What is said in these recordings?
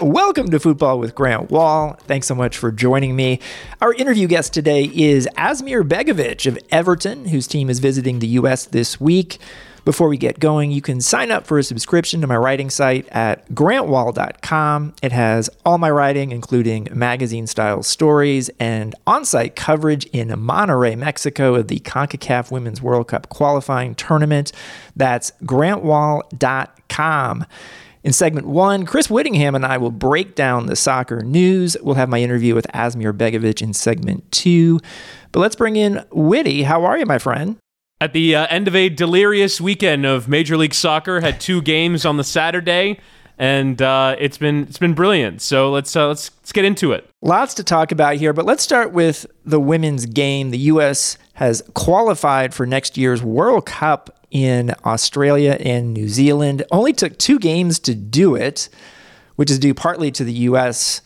welcome to Football with Grant Wahl. Thanks so much for joining me. Our interview guest today is Asmir Begovic of Everton, whose team is visiting the U.S. this week. Before we get going, you can sign up for a subscription to my writing site at grantwahl.com. It has all my writing, including magazine style stories and on site coverage in Monterrey, Mexico, of the CONCACAF Women's World Cup qualifying tournament. That's grantwahl.com. In segment one, Chris Wittingham and I will break down the soccer news. We'll have my interview with Asmir Begovic in segment two. But let's bring in Whitty. How are you, my friend? At the uh, end of a delirious weekend of Major League Soccer, had two games on the Saturday, and uh, it's been it's been brilliant. So let's uh, let's let's get into it. Lots to talk about here, but let's start with the women's game. The U.S. has qualified for next year's World Cup in Australia and New Zealand. Only took two games to do it, which is due partly to the U.S.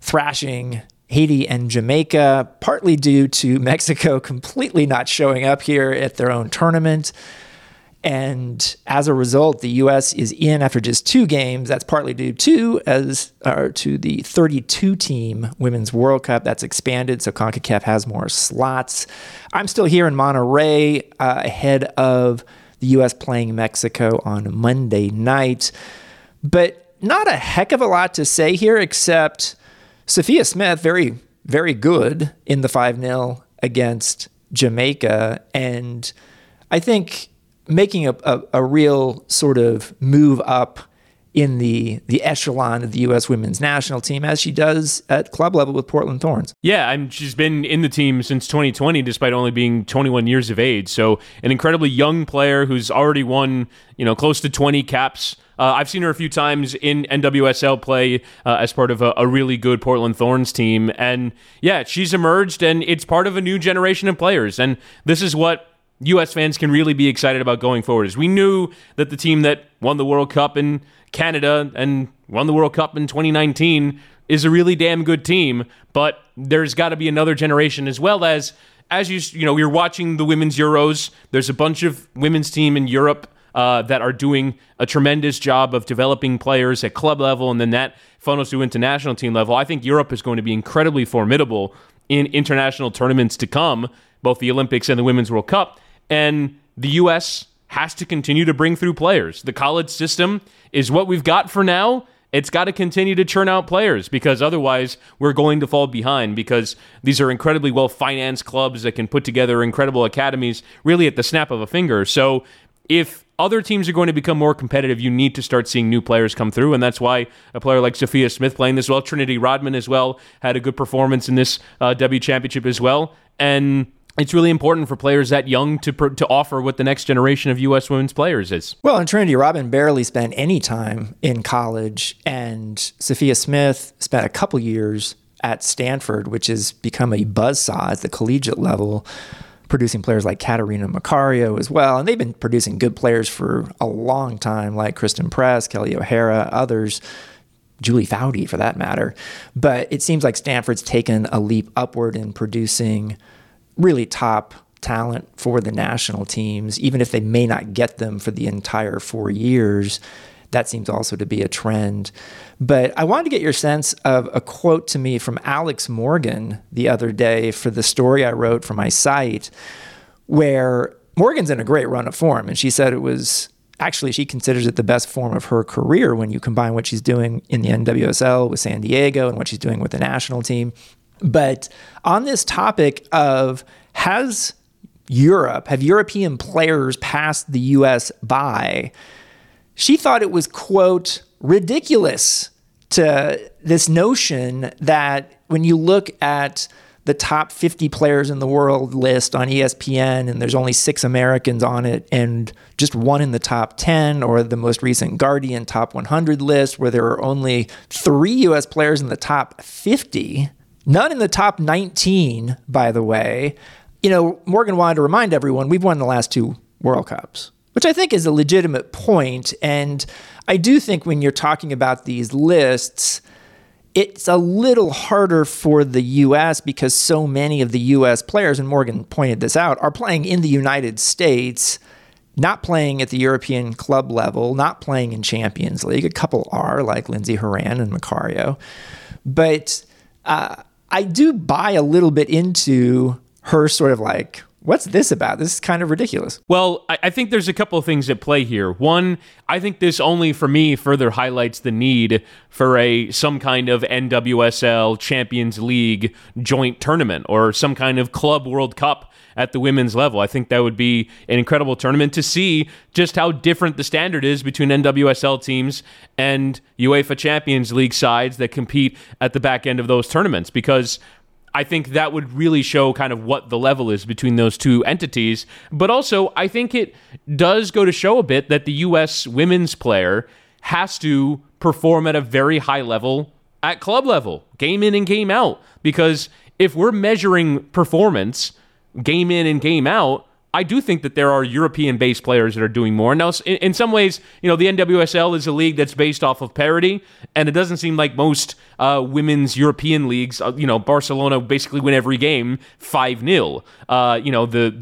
thrashing Haiti and Jamaica, partly due to Mexico completely not showing up here at their own tournament. And as a result, the U.S. is in after just two games. That's partly due to as uh, to the 32 team Women's World Cup that's expanded, so Concacaf has more slots. I'm still here in Monterrey uh, ahead of the U.S. playing Mexico on Monday night, but not a heck of a lot to say here except Sophia Smith, very, very good in the 5 0 against Jamaica. And I think making a, a, a, real sort of move up in the the echelon of the U.S. women's national team as she does at club level with Portland Thorns. Yeah, I'm, she's been in the team since 2020, despite only being 21 years of age. So an incredibly young player who's already won you know close to 20 caps uh, I've seen her a few times in NWSL play uh, as part of a, a, really good Portland Thorns team. And yeah, she's emerged and it's part of a new generation of players. And this is what U.S. fans can really be excited about going forward. Is we knew that the team that won the World Cup in Canada and won the World Cup in 2019 is a really damn good team, but there's got to be another generation as well as as you you know you're watching the women's Euros. There's a bunch of women's team in Europe uh, that are doing a tremendous job of developing players at club level, and then that funnels to international team level. I think Europe is going to be incredibly formidable in international tournaments to come, both the Olympics and the Women's World Cup. And the U.S. has to continue to bring through players. The college system is what we've got for now. It's got to continue to churn out players because otherwise we're going to fall behind because these are incredibly well financed clubs that can put together incredible academies really at the snap of a finger. So if other teams are going to become more competitive, you need to start seeing new players come through. And that's why a player like Sophia Smith playing this well, Trinity Rodman as well, had a good performance in this uh, W Championship as well. And it's really important for players that young to to offer what the next generation of U.S. women's players is. Well, and Trinity Rodman barely spent any time in college, and Sophia Smith spent a couple years at Stanford, which has become a buzzsaw at the collegiate level producing players like Catarina Macario as well. And they've been producing good players for a long time, like Christen Press, Kelly O'Hara, others. Julie Foudy, for that matter. But it seems like Stanford's taken a leap upward in producing really top talent for the national teams, even if they may not get them for the entire four years that seems also to be a trend. But I wanted to get your sense of a quote to me from Alex Morgan the other day for the story I wrote for my site, where Morgan's in a great run of form. And she said it was actually, she considers it the best form of her career when you combine what she's doing in the NWSL with San Diego and what she's doing with the national team. But on this topic of has Europe, have European players passed the US by? she thought it was, quote, ridiculous to this notion that when you look at the top 50 players in the world list on ESPN and there's only six Americans on it and just one in the top 10 or the most recent Guardian top 100 list where there are only three US players in the top 50, none in the top 19, by the way. You know, Morgan wanted to remind everyone we've won the last two World Cups which I think is a legitimate point. And I do think when you're talking about these lists, it's a little harder for the US because so many of the US players, and Morgan pointed this out, are playing in the United States not playing at the European club level, not playing in Champions League. A couple are, like Lindsey Horan and Macario. But uh, I do buy a little bit into her sort of like, what's this about? This is kind of ridiculous. Well, I, think there's a couple of things at play here. One, I think this only for me further highlights the need for a some kind of NWSL Champions League joint tournament or some kind of Club World Cup at the women's level. I think that would be an incredible tournament to see just how different the standard is between NWSL teams and UEFA Champions League sides that compete at the back end of those tournaments because I think that would really show kind of what the level is between those two entities. But also, I think it does go to show a bit that the U.S. women's player has to perform at a very high level at club level, game in and game out. Because if we're measuring performance game in and game out, I do think that there are European based players that are doing more. Now, in, some ways, you know, the NWSL is a league that's based off of parity, and it doesn't seem like most uh, women's European leagues, uh, you know, Barcelona basically win every game 5 0. Uh, you know, the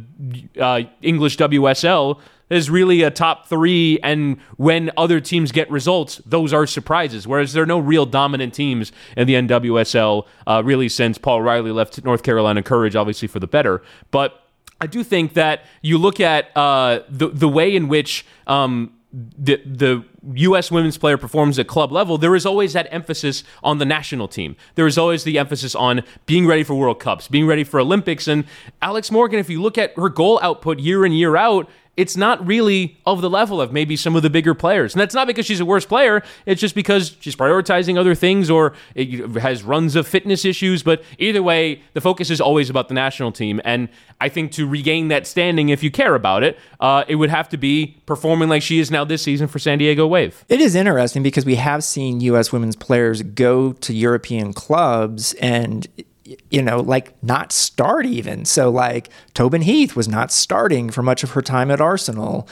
uh, English WSL is really a top three, and when other teams get results, those are surprises. Whereas there are no real dominant teams in the NWSL uh, really since Paul Riley left North Carolina Courage, obviously for the better. But I do think that you look at uh, the the way in which um, the the U.S. women's player performs at club level, there is always that emphasis on the national team. There is always the emphasis on being ready for World Cups, being ready for Olympics. And Alex Morgan, if you look at her goal output year in year out, it's not really of the level of maybe some of the bigger players. And that's not because she's a worse player. It's just because she's prioritizing other things or it has runs of fitness issues. But either way, the focus is always about the national team. And I think to regain that standing, if you care about it, uh, it would have to be performing like she is now this season for San Diego Wave. It is interesting because we have seen U.S. women's players go to European clubs and you know, like not start even. So like Tobin Heath was not starting for much of her time at Arsenal.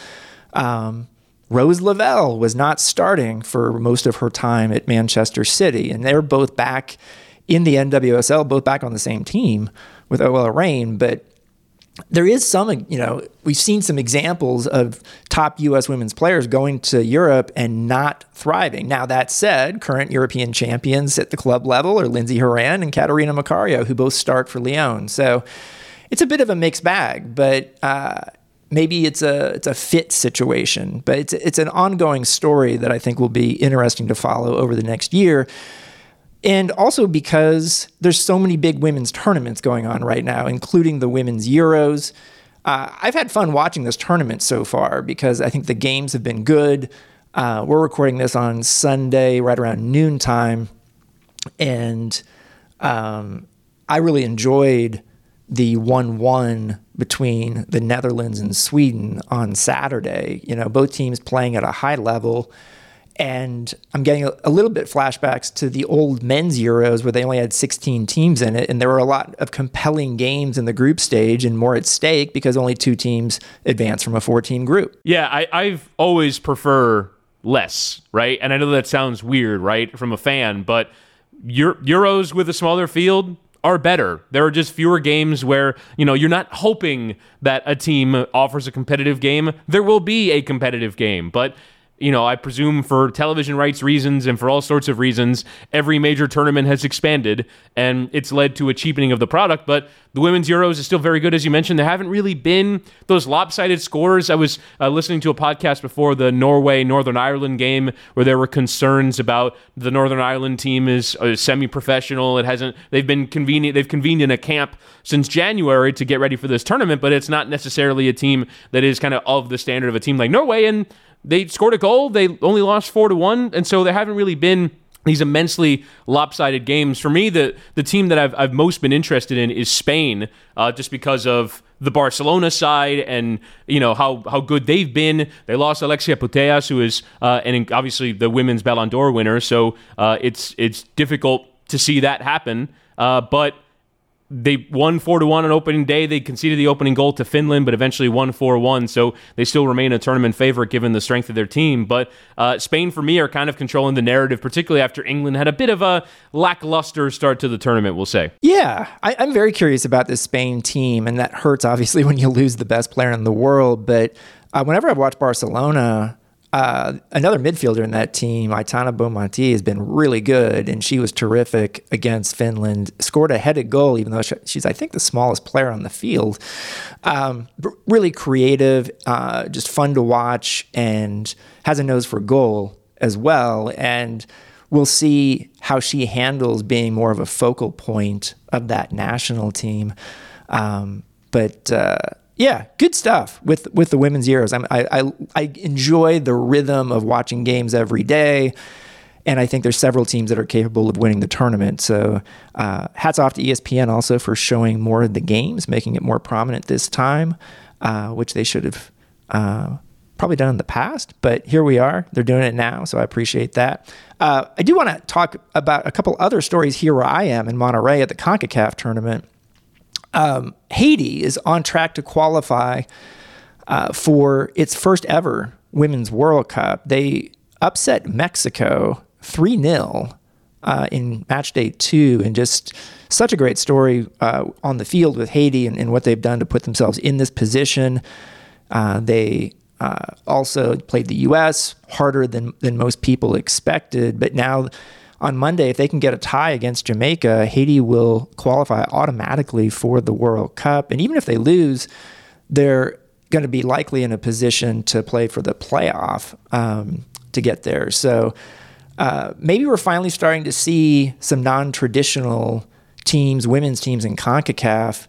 Um, Rose Lavelle was not starting for most of her time at Manchester City, and they're both back in the NWSL, both back on the same team with OL Reign. But there is some, you know, we've seen some examples of top U.S. women's players going to Europe and not thriving. Now, that said, current European champions at the club level are Lindsey Horan and Catarina Macario, who both start for Lyon. So it's a bit of a mixed bag, but uh, maybe it's a it's a fit situation. But it's it's an ongoing story that I think will be interesting to follow over the next year and also because there's so many big women's tournaments going on right now, including the women's Euros. Uh, I've had fun watching this tournament so far because I think the games have been good. Uh, we're recording this on Sunday, right around noontime, and um, I really enjoyed the one-one between the Netherlands and Sweden on Saturday. You know, both teams playing at a high level and I'm getting a, a, little bit flashbacks to the old men's Euros where they only had 16 teams in it, and there were a lot of compelling games in the group stage and more at stake because only two teams advanced from a four-team group. Yeah, I, I've always prefer less, right? And I know that sounds weird, right, from a fan, but Euros with a smaller field are better. There are just fewer games where, you know, you're not hoping that a team offers a competitive game. There will be a competitive game, but you know, I presume for television rights reasons and for all sorts of reasons, every major tournament has expanded and it's led to a cheapening of the product. But the women's Euros is still very good, as you mentioned. There haven't really been those lopsided scores. I was uh, listening to a podcast before the Norway Northern Ireland game where there were concerns about the Northern Ireland team is uh, semi-professional. It hasn't. They've been convenient. They've convened in a camp since January to get ready for this tournament, but it's not necessarily a team that is kind of of the standard of a team like Norway and they scored a goal. They only lost four to one, and so there haven't really been these immensely lopsided games. For me, the the team that I've I've most been interested in is Spain, uh, just because of the Barcelona side and you know how how good they've been. They lost Alexia Putellas, who is uh, and obviously the women's Ballon d'Or winner. So uh, it's it's difficult to see that happen, uh, but they won four to one on opening day. They conceded the opening goal to Finland, but eventually won four one. So they still remain a tournament favorite given the strength of their team. But uh, Spain, for me, are kind of controlling the narrative, particularly after England had a bit of a lackluster start to the tournament. We'll say. Yeah, I, I'm very curious about this Spain team, and that hurts obviously when you lose the best player in the world. But uh, whenever I've watched Barcelona, uh, another midfielder in that team, Aitana Bonmatí, has been really good, and she was terrific against Finland. Scored a headed goal, even though she's, I think, the smallest player on the field. Um, really creative, uh, just fun to watch, and has a nose for goal as well. And we'll see how she handles being more of a focal point of that national team. Um, but uh, yeah, good stuff with with the women's Euros. I, I I enjoy the rhythm of watching games every day, and I think there's several teams that are capable of winning the tournament. So uh, hats off to ESPN also for showing more of the games, making it more prominent this time, uh, which they should have. Uh, probably done in the past, but here we are. They're doing it now, so I appreciate that. Uh, I do want to talk about a couple other stories here where I am in Monterrey at the CONCACAF tournament. Um, Haiti is on track to qualify uh, for its first ever Women's World Cup. They upset Mexico 3 0 uh, in match day two, and just such a great story uh, on the field with Haiti and, and, what they've done to put themselves in this position. Uh, they uh, also played the U.S. harder than, than most people expected, but now on Monday, if they can get a tie against Jamaica, Haiti will qualify automatically for the World Cup. And even if they lose, they're going to be likely in a position to play for the playoff um, to get there. So uh, maybe we're finally starting to see some non traditional teams, women's teams in CONCACAF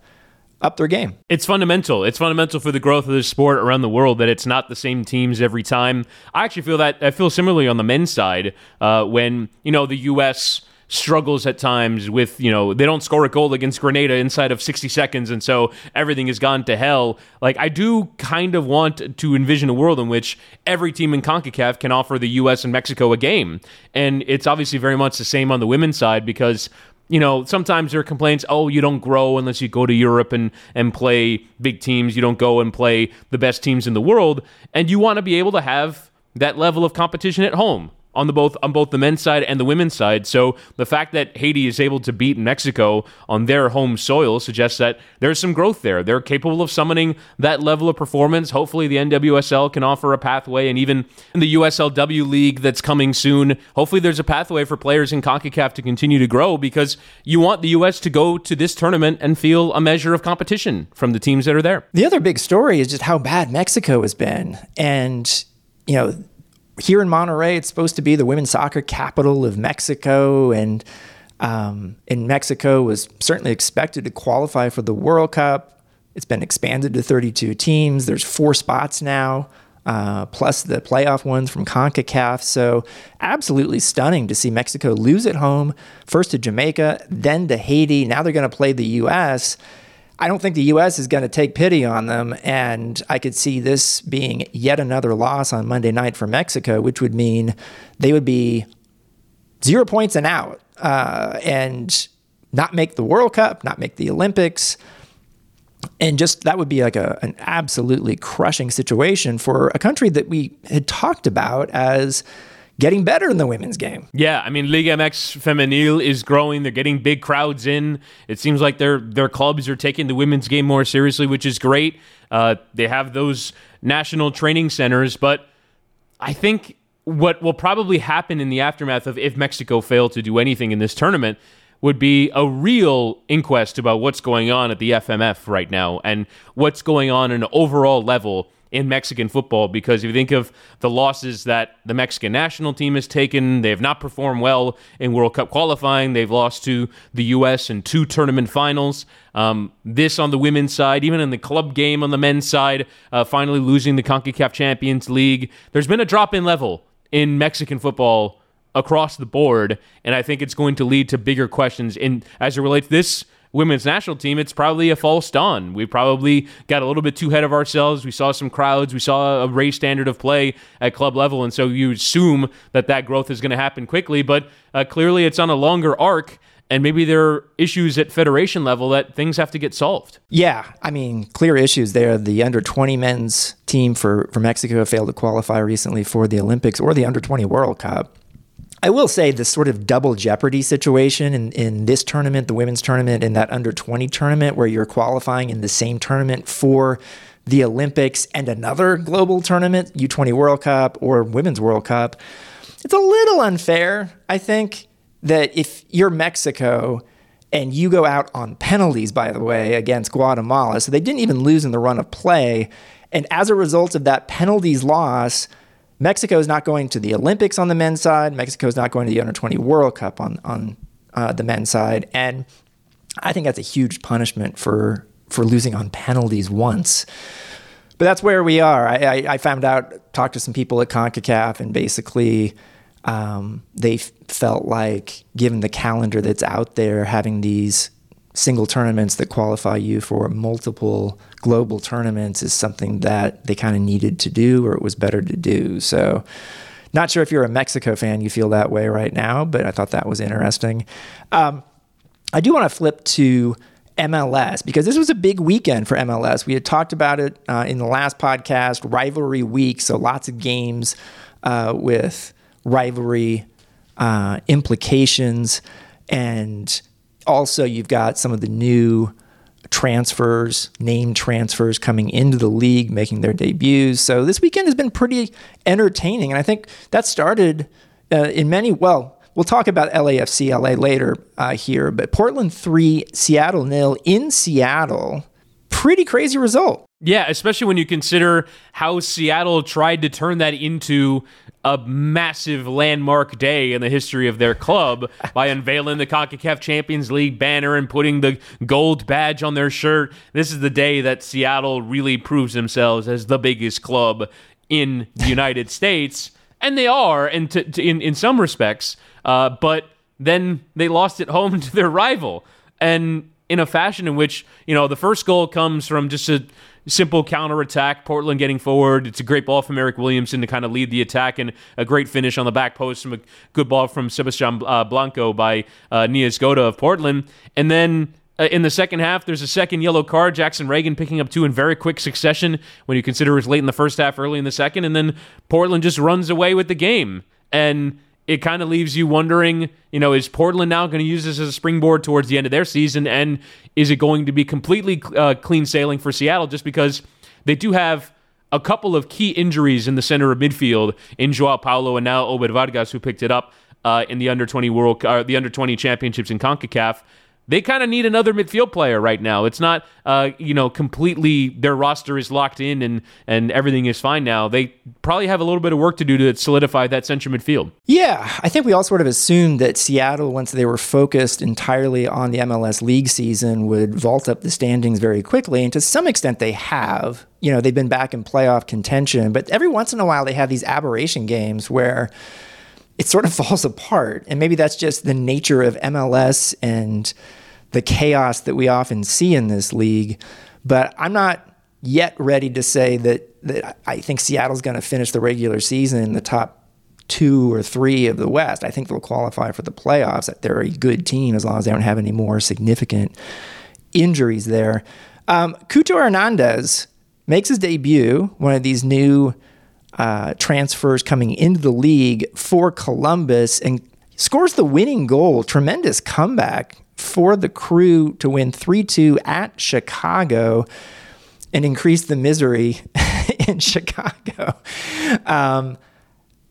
up their game. It's fundamental. It's fundamental for the growth of the sport around the world that it's not the same teams every time. I actually feel that I feel similarly on the men's side uh, when you know the U.S struggles at times with, you know, they don't score a goal against Grenada inside of 60 seconds, and so everything has gone to hell. Like, I do kind of want to envision a world in which every team in CONCACAF can offer the U.S. and Mexico a game. And it's obviously very much the same on the women's side because you know, sometimes there are complaints, oh, you don't grow unless you go to Europe and, and play big teams. You don't go and play the best teams in the world. And you want to be able to have that level of competition at home on the both on both the men's side and the women's side. So the fact that Haiti is able to beat Mexico on their home soil suggests that there's some growth there. They're capable of summoning that level of performance. Hopefully the NWSL can offer a pathway and even in the USLW league that's coming soon, hopefully there's a pathway for players in CONCACAF to continue to grow because you want the US to go to this tournament and feel a measure of competition from the teams that are there. The other big story is just how bad Mexico has been and you know here in Monterrey, it's supposed to be the women's soccer capital of Mexico, and um, in Mexico was certainly expected to qualify for the World Cup. It's been expanded to 32 teams. There's four spots now, uh, plus the playoff ones from CONCACAF. So, absolutely stunning to see Mexico lose at home, first to Jamaica, then to Haiti. Now they're going to play the U.S. I don't think the U.S. is going to take pity on them. And I could see this being yet another loss on Monday night for Mexico, which would mean they would be zero points and out uh, and not make the World Cup, not make the Olympics. And just that would be like a, an absolutely crushing situation for a country that we had talked about as getting better in the women's game. Yeah, I mean Liga MX Femenil is growing. They're getting big crowds in. It seems like their their clubs are taking the women's game more seriously, which is great. Uh, they have those national training centers, but I think what will probably happen in the aftermath of if Mexico failed to do anything in this tournament would be a real inquest about what's going on at the FMF right now and what's going on in an overall level in Mexican football because if you think of the losses that the Mexican national team has taken, they have not performed well in World Cup qualifying. They've lost to the U.S. in two tournament finals. Um, this on the women's side, even in the club game on the men's side, uh, finally losing the CONCACAF Champions League. There's been a drop in level in Mexican football across the board, and I think it's going to lead to bigger questions in as it relates to this women's national team, it's probably a false dawn. We probably got a little bit too ahead of ourselves. We saw some crowds. We saw a raised standard of play at club level. And so you assume that that growth is going to happen quickly. But uh, clearly it's on a longer arc. And maybe there are issues at federation level that things have to get solved. Yeah, I mean, clear issues there. The under 20 men's team for, for Mexico failed to qualify recently for the Olympics or the under 20 World Cup. I will say this sort of double jeopardy situation in, in this tournament, the women's tournament, and that under 20 tournament, where you're qualifying in the same tournament for the Olympics and another global tournament, U20 World Cup or Women's World Cup. It's a little unfair, I think, that if you're Mexico and you go out on penalties, by the way, against Guatemala, so they didn't even lose in the run of play. And as a result of that penalties loss, Mexico is not going to the Olympics on the men's side. Mexico is not going to the Under 20 World Cup on, on uh, the men's side. And I think that's a huge punishment for for losing on penalties once. But that's where we are. I, I, I found out, talked to some people at CONCACAF, and basically um, they f- felt like, given the calendar that's out there, having these single tournaments that qualify you for multiple global tournaments is something that they kind of needed to do or it was better to do. So, not sure if you're a Mexico fan, you feel that way right now, but I thought that was interesting. Um, I do want to flip to MLS because this was a big weekend for MLS. We had talked about it uh, in the last podcast, rivalry week. So lots of games uh, with rivalry uh, implications. And also, you've got some of the new transfers, name transfers coming into the league, making their debuts. So this weekend has been pretty entertaining. And I think that started uh, in many, well, We'll talk about LAFC LA later uh, here, but Portland 3, Seattle nil in Seattle. Pretty crazy result. Yeah, especially when you consider how Seattle tried to turn that into a massive landmark day in the history of their club by unveiling the CONCACAF Champions League banner and putting the gold badge on their shirt. This is the day that Seattle really proves themselves as the biggest club in the United States, and they are, and to, to, in in some respects. Uh, but then they lost at home to their rival, and in a fashion in which you know the first goal comes from just a simple counter attack. Portland getting forward. It's a great ball from Eryk Williamson to kind of lead the attack, and a great finish on the back post from a good ball from Sebastian uh, Blanco by uh, Niezgoda of Portland, and then. Uh, in the second half, there's a second yellow card. Jackson Ragen picking up two in very quick succession when you consider it was late in the first half, early in the second, and then Portland just runs away with the game. And it kind of leaves you wondering, you know, is Portland now going to use this as a springboard towards the end of their season? And is it going to be completely uh, clean sailing for Seattle just because they do have a couple of key injuries in the center of midfield in Joao Paulo and now Obed Vargas, who picked it up uh, in the under 20 world, uh, the under 20 championships in CONCACAF they kind of need another midfield player right now. It's not, uh, you know, completely their roster is locked in and and everything is fine now. They probably have a little bit of work to do to solidify that central midfield. Yeah, I think we all sort of assumed that Seattle, once they were focused entirely on the MLS league season, would vault up the standings very quickly, and to some extent they have. You know, they've been back in playoff contention, but every once in a while they have these aberration games where it sort of falls apart. And maybe that's just the nature of MLS and the chaos that we often see in this league. But I'm not yet ready to say that, that I think Seattle's going to finish the regular season in the top two or three of the West. I think they'll qualify for the playoffs. That they're a good team as long as they don't have any more significant injuries there. Um, Cucho Hernandez makes his debut, one of these new uh, transfers coming into the league for Columbus and scores the winning goal. Tremendous comeback for the crew to win 3 2 at Chicago and increase the misery in Chicago. Um,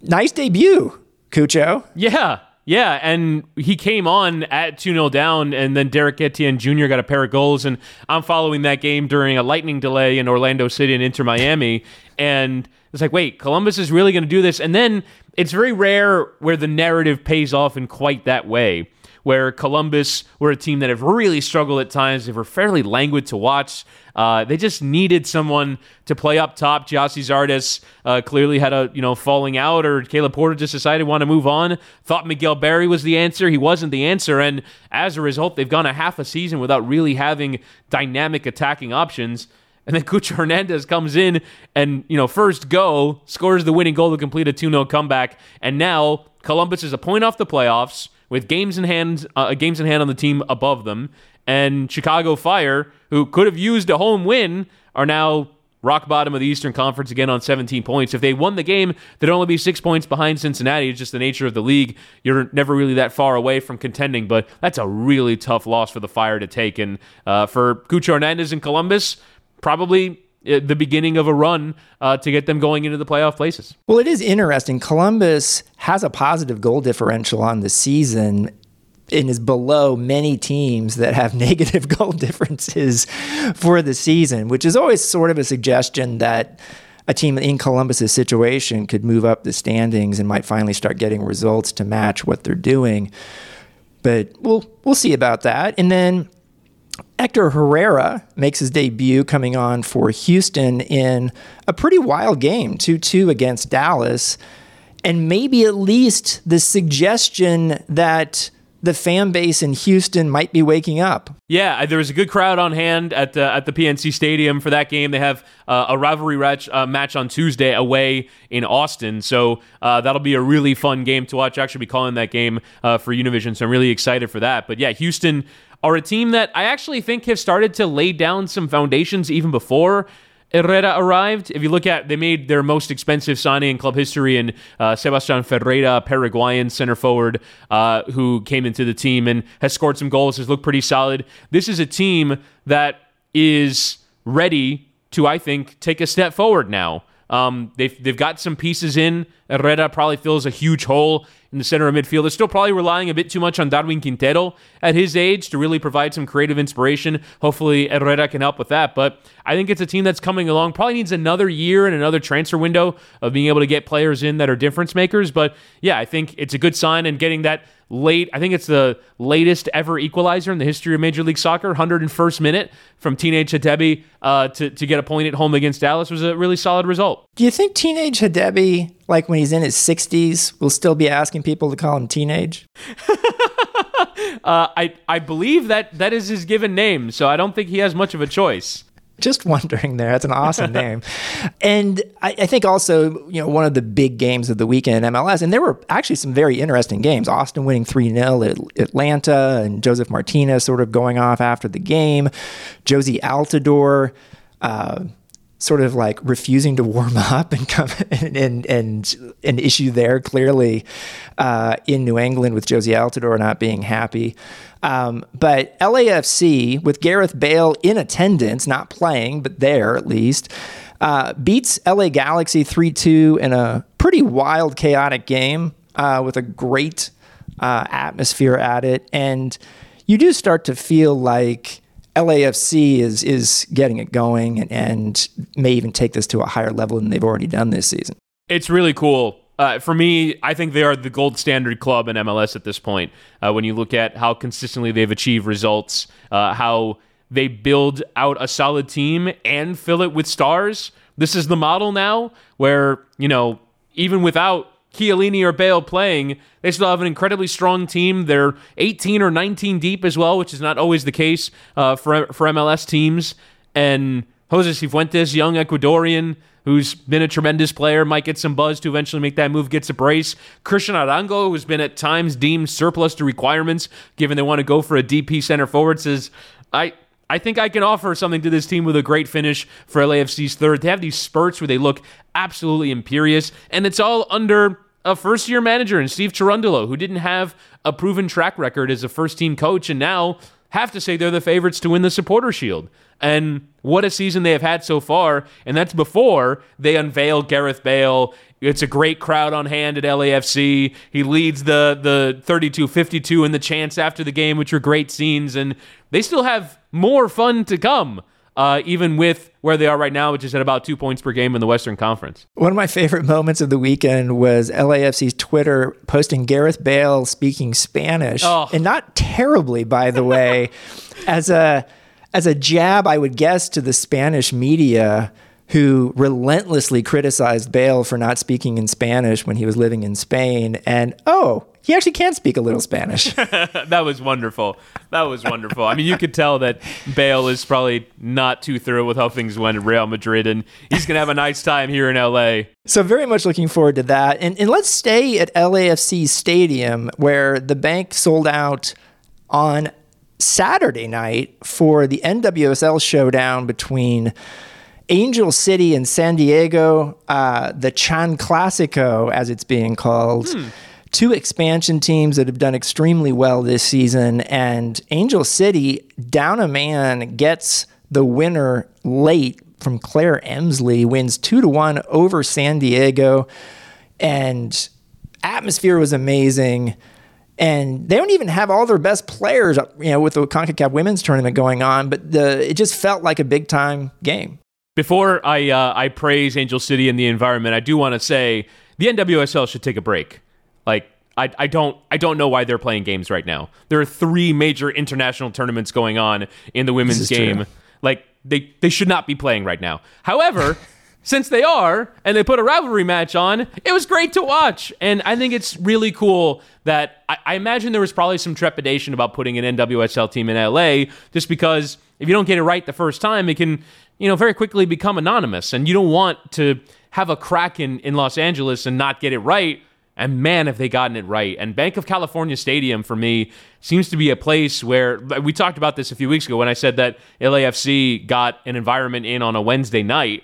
nice debut, Cucho. Yeah. Yeah, and he came on at 2 0 down, and then Derrick Etienne Jr. got a pair of goals. And I'm following that game during a lightning delay in Orlando City and Inter Miami. And it's like, wait, Columbus is really going to do this. And then it's very rare where the narrative pays off in quite that way. Where Columbus were a team that have really struggled at times. They were fairly languid to watch. Uh, they just needed someone to play up top. Gyasi Zardes uh, clearly had a you know falling out, or Caleb Porter just decided want to move on. Thought Miguel Berry was the answer. He wasn't the answer, and as a result, they've gone a half a season without really having dynamic attacking options. And then Cucho Hernandez comes in and, you know, first go, scores the winning goal to complete a 2 0 comeback. And now Columbus is a point off the playoffs with games in hand, uh, games in hand on the team above them. And Chicago Fire, who could have used a home win, are now rock bottom of the Eastern Conference again on 17 points. If they won the game, they'd only be six points behind Cincinnati. It's just the nature of the league. You're never really that far away from contending, but that's a really tough loss for the Fire to take. And uh, for Cucho Hernandez in Columbus, probably uh, the beginning of a run uh, to get them going into the playoff places. Well, it is interesting. Columbus has a positive goal differential on the season and is below many teams that have negative goal differences for the season, which is always sort of a suggestion that a team in Columbus's situation could move up the standings and might finally start getting results to match what they're doing. But we'll we'll see about that. And then Hector Herrera makes his debut coming on for Houston in a pretty wild game, 2 2 against Dallas. And maybe at least the suggestion that the fan base in Houston might be waking up. Yeah, there was a good crowd on hand at the at the PNC Stadium for that game. They have uh, a rivalry match, uh, match on Tuesday away in Austin, so uh, that'll be a really fun game to watch. Actually, be calling that game uh, for Univision, so I'm really excited for that. But yeah, Houston are a team that I actually think have started to lay down some foundations even before Herrera arrived. If you look at, they made their most expensive signing in club history in uh, Sebastian Ferreira, Paraguayan center forward, uh, who came into the team and has scored some goals, has looked pretty solid. This is a team that is ready to, I think, take a step forward now. Um, they've, they've got some pieces in. Herrera probably fills a huge hole in the center of midfield. They're still probably relying a bit too much on Darwin Quintero at his age to really provide some creative inspiration. Hopefully, Herrera can help with that. But I think it's a team that's coming along. Probably needs another year and another transfer window of being able to get players in that are difference makers. But yeah, I think it's a good sign and getting that late. I think it's the latest ever equalizer in the history of Major League Soccer. 101st minute from Teenage Hadebe uh, to to get a point at home against Dallas was a really solid result. Do you think Teenage Hadebe, like when he's in his 60s, will still be asking people to call him Teenage? uh, I I believe that that is his given name, so I don't think he has much of a choice just wondering there. That's an awesome name. And I, I, think also, you know, one of the big games of the weekend in MLS, and there were actually some very interesting games. Austin winning 3 0 at Atlanta, and Josef Martinez sort of going off after the game. Jozy Altidore. Uh, sort of like refusing to warm up and come and and, and an issue there clearly uh, in New England with Jozy Altidore not being happy. Um, but LAFC with Gareth Bale in attendance, not playing, but there at least, uh, beats LA Galaxy 3 2 in a pretty wild, chaotic game uh, with a great uh, atmosphere at it. And you do start to feel like LAFC is is getting it going and, and may even take this to a higher level than they've already done this season. It's really cool. Uh, for me, I think they are the gold standard club in MLS at this point. Uh, when you look at how consistently they've achieved results, uh, how they build out a solid team and fill it with stars. This is the model now where, you know, even without Chiellini or Bale playing, they still have an incredibly strong team. They're 18 or 19 deep as well, which is not always the case uh, for for MLS teams. And Jose Cifuentes, young Ecuadorian, who's been a tremendous player, might get some buzz to eventually make that move, gets a brace. Cristian Arango, who's been at times deemed surplus to requirements, given they want to go for a DP center forward, says, I I think I can offer something to this team with a great finish for LAFC's third. They have these spurts where they look absolutely imperious, and it's all under a first year manager in Steve Cherundolo, who didn't have a proven track record as a first team coach, and now have to say they're the favorites to win the supporter shield. And what a season they have had so far. And that's before they unveil Gareth Bale. It's a great crowd on hand at LAFC. He leads the the 32-52 in the chance after the game, which are great scenes. And they still have more fun to come. Uh, even with where they are right now, which is at about two points per game in the Western Conference. One of my favorite moments of the weekend was LAFC's Twitter posting Gareth Bale speaking Spanish, oh. and not terribly, by the way, as a as a jab, I would guess, to the Spanish media who relentlessly criticized Bale for not speaking in Spanish when he was living in Spain. And oh, he actually can speak a little Spanish. that was wonderful. That was wonderful. I mean, you could tell that Bale is probably not too thrilled with how things went at Real Madrid, and he's going to have a nice time here in LA. So, very much looking forward to that. And, and let's stay at LAFC Stadium, where the bank sold out on Saturday night for the NWSL showdown between Angel City and San Diego, uh, the Chan Classico, as it's being called. Hmm. Two expansion teams that have done extremely well this season, and Angel City, down a man, gets the winner late from Claire Emslie, wins two to one over San Diego, and atmosphere was amazing. And they don't even have all their best players, you know, with the Concacaf Women's Tournament going on. But the it just felt like a big time game. Before I uh, I praise Angel City and the environment, I do want to say the NWSL should take a break. Like I, I don't I don't know why they're playing games right now. There are three major international tournaments going on in the women's game. True. Like they they should not be playing right now. However, since they are and they put a rivalry match on, it was great to watch. And I think it's really cool that I, I imagine there was probably some trepidation about putting an NWSL team in LA just because if you don't get it right the first time, it can, you know, very quickly become anonymous. And you don't want to have a crack in, in Los Angeles and not get it right and man, have they gotten it right. And Banc of California Stadium, for me, seems to be a place where we talked about this a few weeks ago when I said that LAFC got an environment in on a Wednesday night.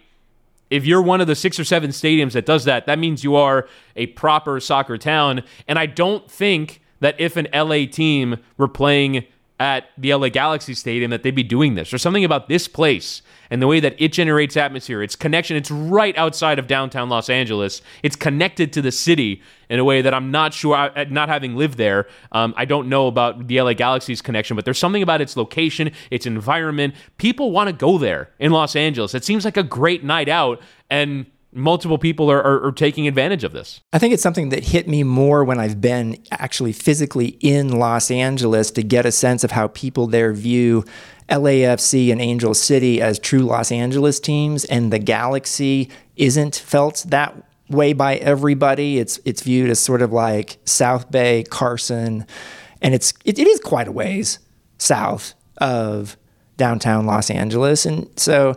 If you're one of the six or seven stadiums that does that, that means you are a proper soccer town. And I don't think that if an LA team were playing at the LA Galaxy Stadium that they'd be doing this. There's something about this place and the way that it generates atmosphere. Its connection, it's right outside of downtown Los Angeles. It's connected to the city in a way that I'm not sure, not having lived there, um, I don't know about the LA Galaxy's connection, but there's something about its location, its environment. People want to go there in Los Angeles. It seems like a great night out. And multiple people are, are, are, taking advantage of this. I think it's something that hit me more when I've been actually physically in Los Angeles to get a sense of how people there view LAFC and Angel City as true Los Angeles teams, and the Galaxy isn't felt that way by everybody. It's it's viewed as sort of like South Bay, Carson, and it's it, it is quite a ways south of downtown Los Angeles, and so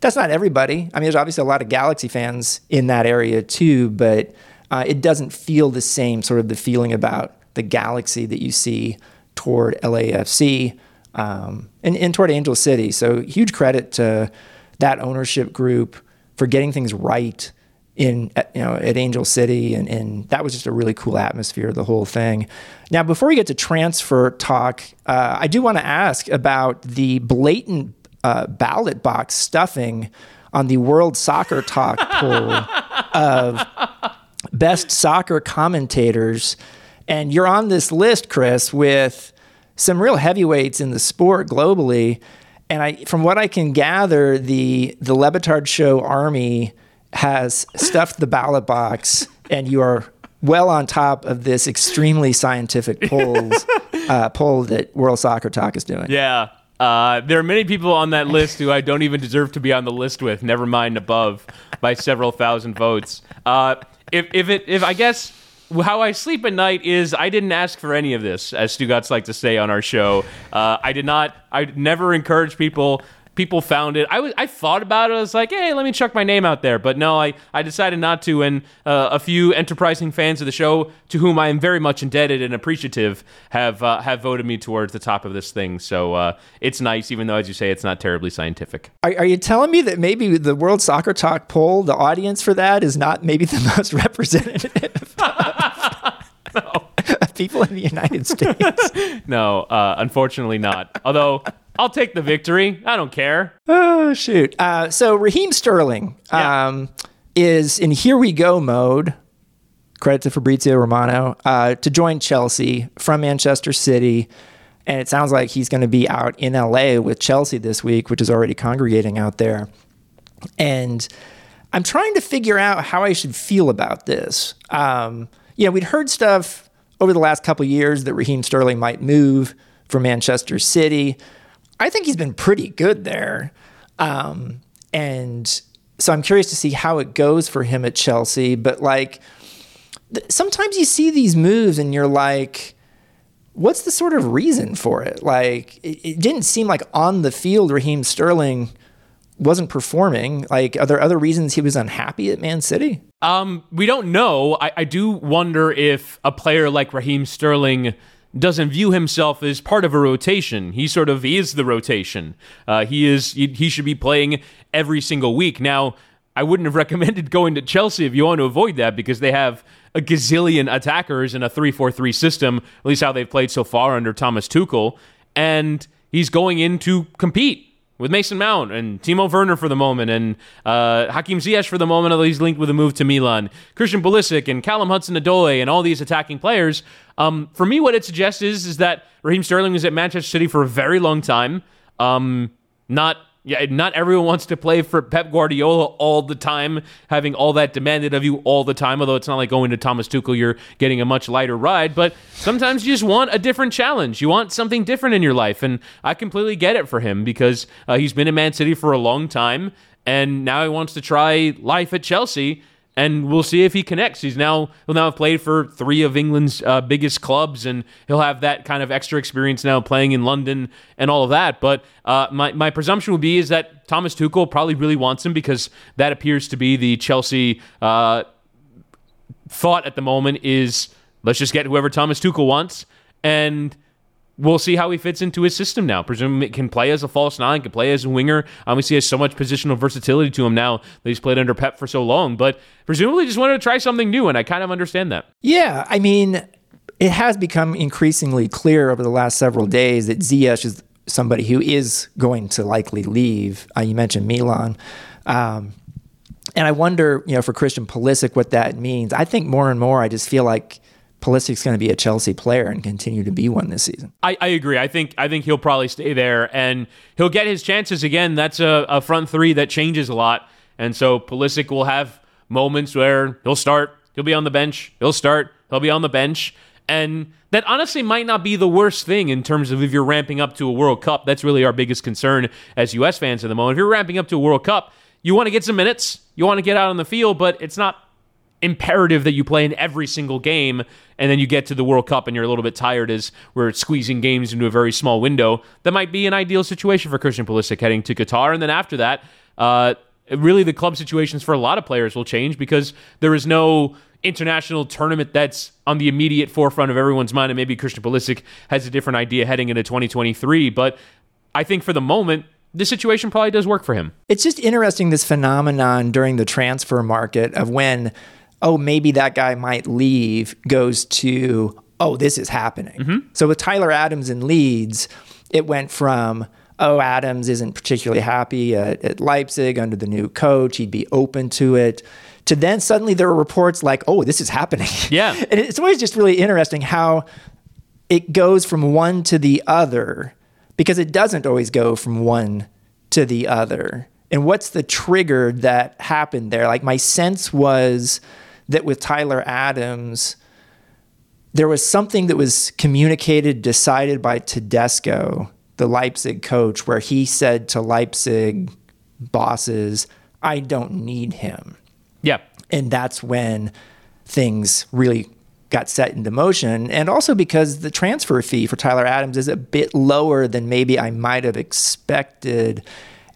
that's not everybody. I mean, there's obviously a lot of Galaxy fans in that area too, but uh, it doesn't feel the same sort of the feeling about the Galaxy that you see toward LAFC um, and, and toward Angel City. So huge credit to that ownership group for getting things right in you know at Angel City, and, and that was just a really cool atmosphere, the whole thing. Now, before we get to transfer talk, uh, I do want to ask about the blatant uh, ballot box stuffing on the World Soccer Talk poll of best soccer commentators. And you're on this list, Chris, with some real heavyweights in the sport globally. And I, from what I can gather, the the Le Show Army has stuffed the ballot box, and you are well on top of this extremely scientific polls uh, poll that World Soccer Talk is doing. Yeah, uh, there are many people on that list who I don't even deserve to be on the list with. Never mind above by several thousand votes. Uh, if if it if I guess how I sleep at night is I didn't ask for any of this, as Stugotz like to say on our show. Uh, I did not. I never encourage people people found it. I was I thought about it. I was like, hey, let me chuck my name out there. But no, I, I decided not to. And uh, a few enterprising fans of the show, to whom I am very much indebted and appreciative, have uh, have voted me towards the top of this thing. So uh, it's nice, even though, as you say, it's not terribly scientific. Are, are you telling me that maybe the World Soccer Talk poll, the audience for that, is not maybe the most representative? no. people in the United States. no, uh, unfortunately not. Although I'll take the victory. I don't care. Oh shoot! Uh, so Raheem Sterling yeah. um, is in here we go mode. Credit to Fabrizio Romano uh, to join Chelsea from Manchester City. And it sounds like he's going to be out in LA with Chelsea this week, which is already congregating out there. And I'm trying to figure out how I should feel about this. Um, you know, we'd heard stuff over the last couple years that Raheem Sterling might move from Manchester City. I think he's been pretty good there. Um, and so I'm curious to see how it goes for him at Chelsea. But like, th- sometimes you see these moves and you're like, what's the sort of reason for it? Like, it, it didn't seem like on the field, Raheem Sterling wasn't performing. Like, are there other reasons he was unhappy at Man City? Um, we don't know. I, I do wonder if a player like Raheem Sterling doesn't view himself as part of a rotation. He sort of is the rotation. Uh, he is he, he should be playing every single week. Now, I wouldn't have recommended going to Chelsea if you want to avoid that because they have a gazillion attackers in a 3-4-3 system, at least how they've played so far under Thomas Tuchel, and he's going in to compete with Mason Mount and Timo Werner for the moment, and uh, Hakim Ziyech for the moment, although he's linked with a move to Milan, Christian Pulisic and Callum Hudson-Odoi and all these attacking players. Um, for me, what it suggests is, is that Raheem Sterling was at Manchester City for a very long time. Um, not yeah, not everyone wants to play for Pep Guardiola all the time, having all that demanded of you all the time. Although it's not like going to Thomas Tuchel, you're getting a much lighter ride. But sometimes you just want a different challenge. You want something different in your life, and I completely get it for him because uh, he's been in Man City for a long time, and now he wants to try life at Chelsea and we'll see if he connects. He's now he'll now have played for three of England's uh, biggest clubs, and he'll have that kind of extra experience now playing in London and all of that. But uh, my my presumption would be is that Thomas Tuchel probably really wants him because that appears to be the Chelsea uh, thought at the moment is let's just get whoever Thomas Tuchel wants and we'll see how he fits into his system now. Presumably, can play as a false nine, can play as a winger. Obviously, he has so much positional versatility to him now that he's played under Pep for so long. But presumably, just wanted to try something new, and I kind of understand that. Yeah, I mean, it has become increasingly clear over the last several days that Ziyech is somebody who is going to likely leave. Uh, you mentioned Milan. Um, and I wonder, you know, for Christian Pulisic, what that means. I think more and more, I just feel like Pulisic's going to be a Chelsea player and continue to be one this season. I, I, agree. I think I think he'll probably stay there and he'll get his chances again. That's a, a front three that changes a lot, and so Pulisic will have moments where he'll start, he'll be on the bench, he'll start, he'll be on the bench, and that honestly might not be the worst thing in terms of if you're ramping up to a World Cup. That's really our biggest concern as U.S. fans at the moment. If you're ramping up to a World Cup, you want to get some minutes, you want to get out on the field, but it's not imperative that you play in every single game and then you get to the World Cup and you're a little bit tired as we're squeezing games into a very small window. That might be an ideal situation for Christian Pulisic heading to Qatar. And then after that, uh, really the club situations for a lot of players will change because there is no international tournament that's on the immediate forefront of everyone's mind. And maybe Christian Pulisic has a different idea heading into 2023. But I think for the moment, this situation probably does work for him. It's just interesting this phenomenon during the transfer market of when oh, maybe that guy might leave goes to, oh, this is happening. Mm-hmm. So with Tyler Adams in Leeds, it went from, oh, Adams isn't particularly happy at, at Leipzig under the new coach. He'd be open to it. To then suddenly there are reports like, oh, this is happening. Yeah. and it's always just really interesting how it goes from one to the other because it doesn't always go from one to the other. And what's the trigger that happened there? Like, my sense was that with Tyler Adams, there was something that was communicated, decided by Tedesco, the Leipzig coach, where he said to Leipzig bosses, I don't need him. Yeah. And that's when things really got set into motion. And also because the transfer fee for Tyler Adams is a bit lower than maybe I might have expected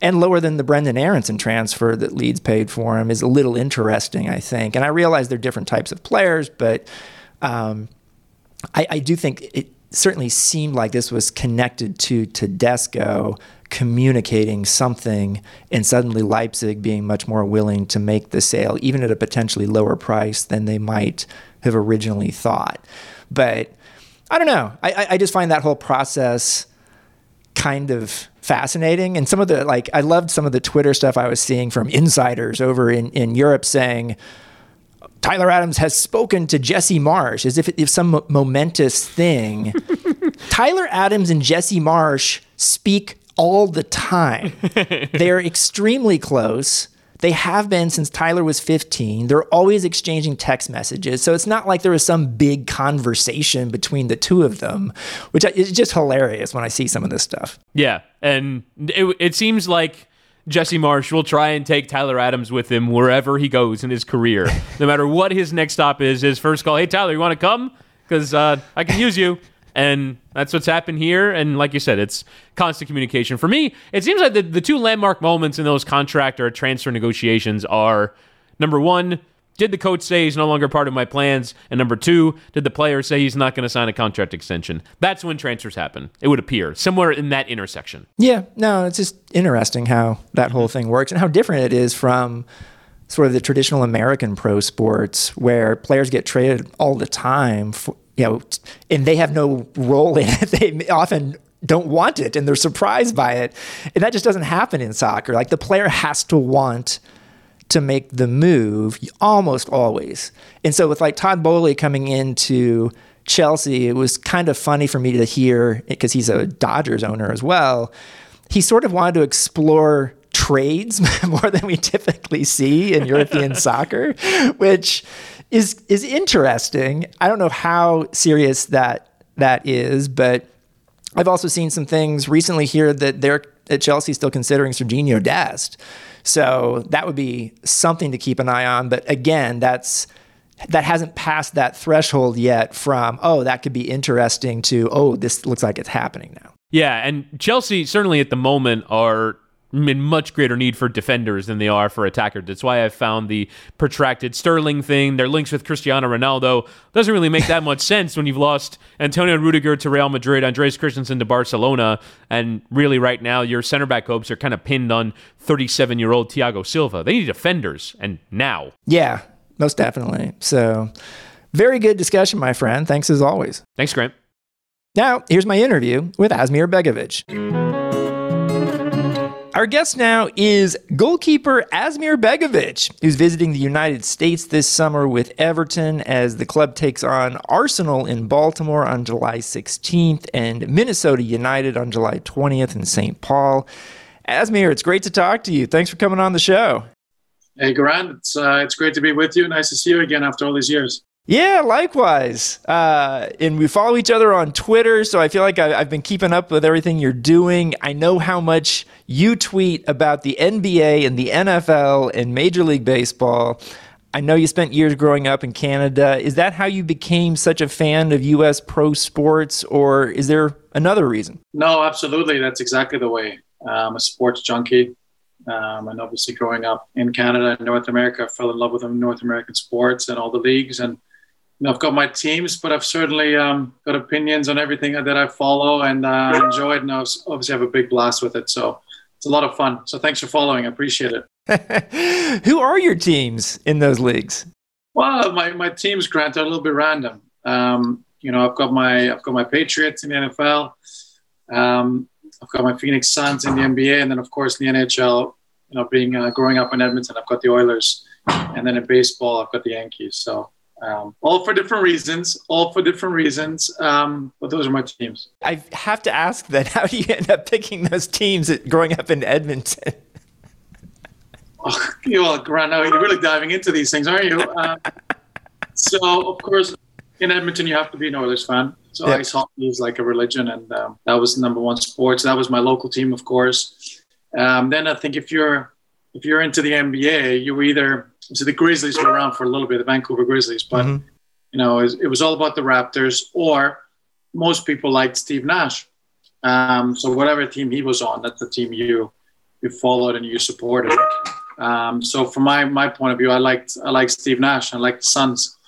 and lower than the Brendan Aaronson transfer that Leeds paid for him is a little interesting, I think. And I realize they're different types of players, but um, I, I, do think it certainly seemed like this was connected to Tedesco communicating something, and suddenly Leipzig being much more willing to make the sale, even at a potentially lower price than they might have originally thought. But I don't know. I, I just find that whole process kind of fascinating. And some of the like, I loved some of the Twitter stuff I was seeing from insiders over in in Europe saying. Tyler Adams has spoken to Jesse Marsch as if it's some momentous thing. Tyler Adams and Jesse Marsch speak all the time. They're extremely close. They have been since Tyler was 15. They're always exchanging text messages. So it's not like there was some big conversation between the two of them, which is just hilarious when I see some of this stuff. Yeah. And it, it seems like Jesse Marsch will try and take Tyler Adams with him wherever he goes in his career. no matter what his next stop is, his first call, hey, Tyler, you want to come? Because uh, I can use you. And that's what's happened here. And like you said, it's constant communication. For me, it seems like the, the two landmark moments in those contract or transfer negotiations are number one, did the coach say he's no longer part of my plans? And number two, did the player say he's not going to sign a contract extension? That's when transfers happen. It would appear somewhere in that intersection. Yeah, no, it's just interesting how that whole thing works and how different it is from sort of the traditional American pro sports where players get traded all the time for, you know, and they have no role in it. They often don't want it and they're surprised by it. And that just doesn't happen in soccer. Like the player has to want to make the move almost always. And so with like Todd Boehly coming into Chelsea, it was kind of funny for me to hear because he's a Dodgers owner as well. He sort of wanted to explore trades more than we typically see in European soccer, which is is interesting. I don't know how serious that that is, but I've also seen some things recently here that they're at Chelsea still considering Sergiño Dest. So that would be something to keep an eye on. But again, that's that hasn't passed that threshold yet from oh that could be interesting to oh this looks like it's happening now. Yeah, and Chelsea certainly at the moment are in much greater need for defenders than they are for attackers. That's why I found the protracted Sterling thing, their links with Cristiano Ronaldo, doesn't really make that much sense when you've lost Antonio Rudiger to Real Madrid, Andreas Christensen to Barcelona, and really right now your center back hopes are kind of pinned on 37 year old Thiago Silva. They need defenders, and now. Yeah, most definitely. So, very good discussion, my friend. Thanks as always. Thanks, Grant. Now, here's my interview with Asmir Begovic. Our guest now is goalkeeper Asmir Begovic, who's visiting the United States this summer with Everton as the club takes on Arsenal in Baltimore on July 16th and Minnesota United on July 20th in St. Paul. Asmir, it's great to talk to you. Thanks for coming on the show. Hey, Grant, it's, uh, it's great to be with you. Nice to see you again after all these years. Yeah, likewise. Uh, and we follow each other on Twitter, so I feel like I, have been keeping up with everything you're doing. I know how much you tweet about the NBA and the NFL and Major League Baseball. I know you spent years growing up in Canada. Is that how you became such a fan of U.S. pro sports, or is there another reason? No, absolutely. That's exactly the way. I'm a sports junkie. Um, and obviously, growing up in Canada and North America, I fell in love with North American sports and all the leagues. And know, I've got my teams, but I've certainly um, got opinions on everything that I follow and uh, enjoy it. And I obviously have a big blast with it. So it's a lot of fun. So thanks for following. I appreciate it. Who are your teams in those leagues? Well, my, my teams, Grant, are a little bit random. Um, you know, I've got my I've got my Patriots in the NFL. Um, I've got my Phoenix Suns in the NBA, and then of course the NHL. You know, being uh, growing up in Edmonton, I've got the Oilers, and then in baseball, I've got the Yankees. So um, all for different reasons, all for different reasons. Um, but those are my teams. I have to ask then, how do you end up picking those teams growing up in Edmonton? oh, you know, Grant, you're really diving into these things, aren't you? Uh, so, of course, in Edmonton, you have to be an Oilers fan. So yep. ice hockey is like a religion, and um, that was the number one sport. So that was my local team, of course. Um, then I think if you're if you're into the NBA, you either so the Grizzlies were around for a little bit, the Vancouver Grizzlies, but mm-hmm. you know it was, it was, all about the Raptors. Or most people liked Steve Nash. Um, so whatever team he was on, that's the team you you followed and you supported. Um, so from my my point of view, I liked I liked Steve Nash. I liked the Suns.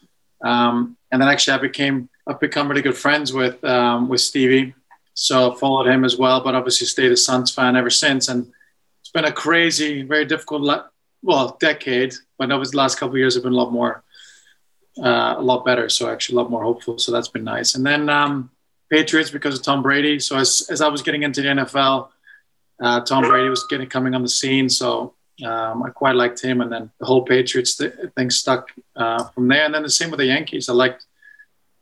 Um, and then actually I became I've become really good friends with um, with Stevie. So I followed him as well, but obviously stayed a Suns fan ever since. And been a crazy, very difficult well decade, but over the last couple of years have been a lot more, uh, a lot better. So actually a lot more hopeful. So that's been nice. And then um, Patriots because of Tom Brady. So as as I was getting into the NFL, uh, Tom Brady was getting coming on the scene. So um, I quite liked him, and then the whole Patriots th- thing stuck uh, from there. And then the same with the Yankees. I liked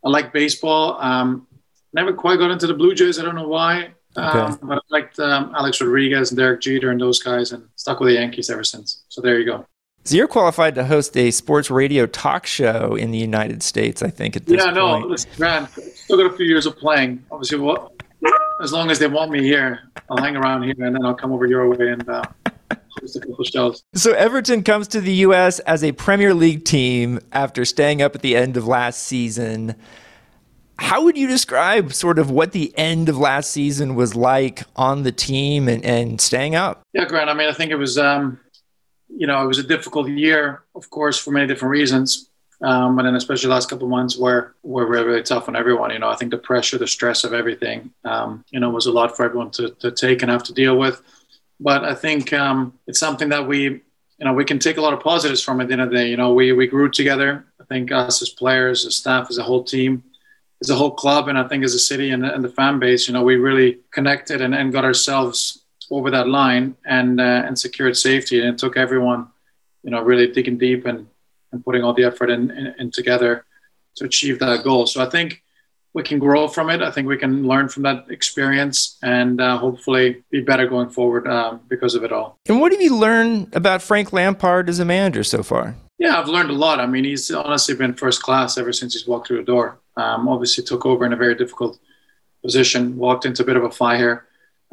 I liked baseball. Um, never quite got into the Blue Jays. I don't know why. Okay. Um, but I liked um, Alex Rodriguez and Derek Jeter and those guys, and stuck with the Yankees ever since. So there you go. So you're qualified to host a sports radio talk show in the United States, I think. At this yeah, no, point. listen, man, still got a few years of playing. Obviously, well, as long as they want me here, I'll hang around here, and then I'll come over your way and uh, host a couple shows. So Everton comes to the U.S. as a Premier League team after staying up at the end of last season. How would you describe sort of what the end of last season was like on the team and, and staying up? Yeah, Grant. I mean, I think it was, um, you know, it was a difficult year, of course, for many different reasons. Um, and then especially the last couple of months were were really, really tough on everyone. You know, I think the pressure, the stress of everything, um, you know, was a lot for everyone to, to take and have to deal with. But I think um, it's something that we, you know, we can take a lot of positives from at the end of the day. You know, we we grew together. I think us as players, as staff, as a whole team as a whole club and I think as a city and, and the fan base, you know, we really connected and, and got ourselves over that line and uh, and secured safety. And it took everyone, you know, really digging deep and, and putting all the effort in, in, in together to achieve that goal. So I think we can grow from it. I think we can learn from that experience and uh, hopefully be better going forward uh, because of it all. And what have you learned about Frank Lampard as a manager so far? Yeah, I've learned a lot. I mean, he's honestly been first class ever since he's walked through the door. Um, obviously, took over in a very difficult position, walked into a bit of a fire,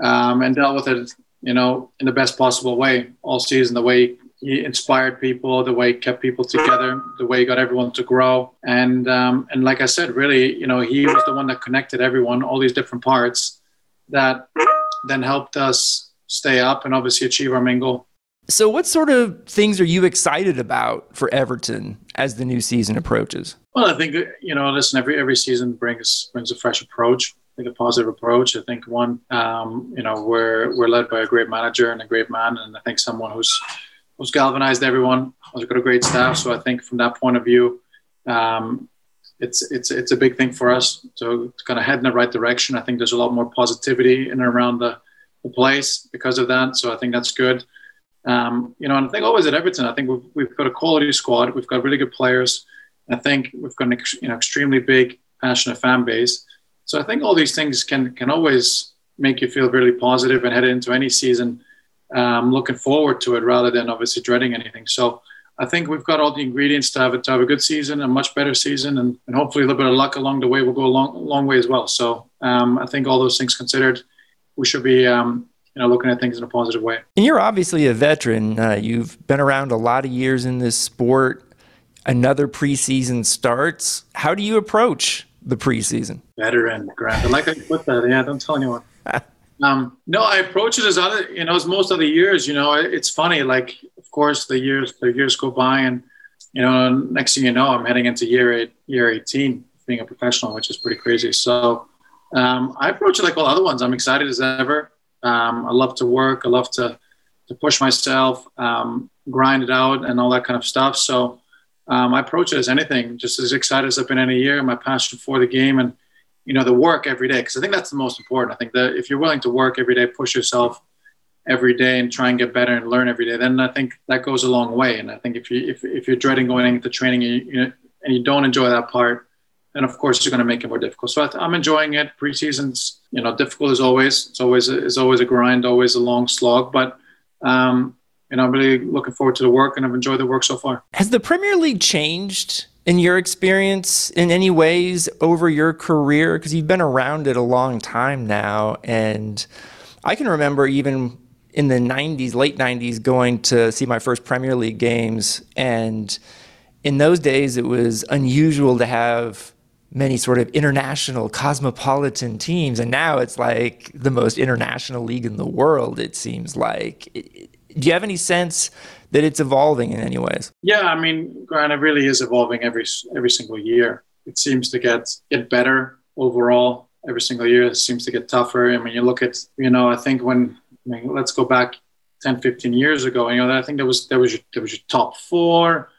um, and dealt with it, you know, in the best possible way all season. The way he inspired people, the way he kept people together, the way he got everyone to grow, and um, and like I said, really, you know, he was the one that connected everyone, all these different parts, that then helped us stay up and obviously achieve our main goal. So, what sort of things are you excited about for Everton as the new season approaches? Well, I think you know, listen, every every season brings brings a fresh approach. I think a positive approach. I think one, um, you know, we're we're led by a great manager and a great man, and I think someone who's who's galvanized everyone. Who's got a great staff. So I think from that point of view, um, it's it's it's a big thing for us to, to kind of head in the right direction. I think there's a lot more positivity in and around the, the place because of that. So I think that's good. Um, you know, and I think always at Everton, I think we've, we've got a quality squad. We've got really good players. I think we've got an you know extremely big, passionate fan base. So I think all these things can can always make you feel really positive and head into any season um, looking forward to it rather than obviously dreading anything. So I think we've got all the ingredients to have it to have a good season, a much better season, and, and hopefully a little bit of luck along the way will go a long, long way as well. So um, I think all those things considered, we should be um, you know, looking at things in a positive way. And you're obviously a veteran. Uh, you've been around a lot of years in this sport. Another preseason starts. How do you approach the preseason? Veteran, Grant. I like you put that. Yeah, don't tell anyone. um, no, I approach it as other, you know, as most other years. You know, it's funny. Like, of course, the years the years go by, and you know, next thing you know, I'm heading into year eight, year 18, being a professional, which is pretty crazy. So um, I approach it like all other ones. I'm excited as ever. Um, I love to work. I love to to push myself, um, grind it out, and all that kind of stuff. So um, I approach it as anything, just as excited as I've been any year. My passion for the game and you know the work every day, because I think that's the most important. I think that if you're willing to work every day, push yourself every day, and try and get better and learn every day, then I think that goes a long way. And I think if you if, if you're dreading going into training you, you know, and you don't enjoy that part, and of course you're going to make it more difficult. So I'm enjoying it. Preseason's you know difficult as always. It's always it's always a grind, always a long slog, but um, you know I'm really looking forward to the work, and I've enjoyed the work so far. Has the Premier League changed in your experience in any ways over your career? Because you've been around it a long time now, and I can remember even in the 90s, late 90s, going to see my first Premier League games and in those days it was unusual to have many sort of international cosmopolitan teams and now it's like the most international league in the world it seems like. Do you have any sense that it's evolving in any ways? Yeah i mean grant it really is evolving every every single year. It seems to get get better overall every single year. It seems to get tougher. I mean you look at you know i think when I mean, let's go back 10 15 years ago you know i think there was there was your, there was your top four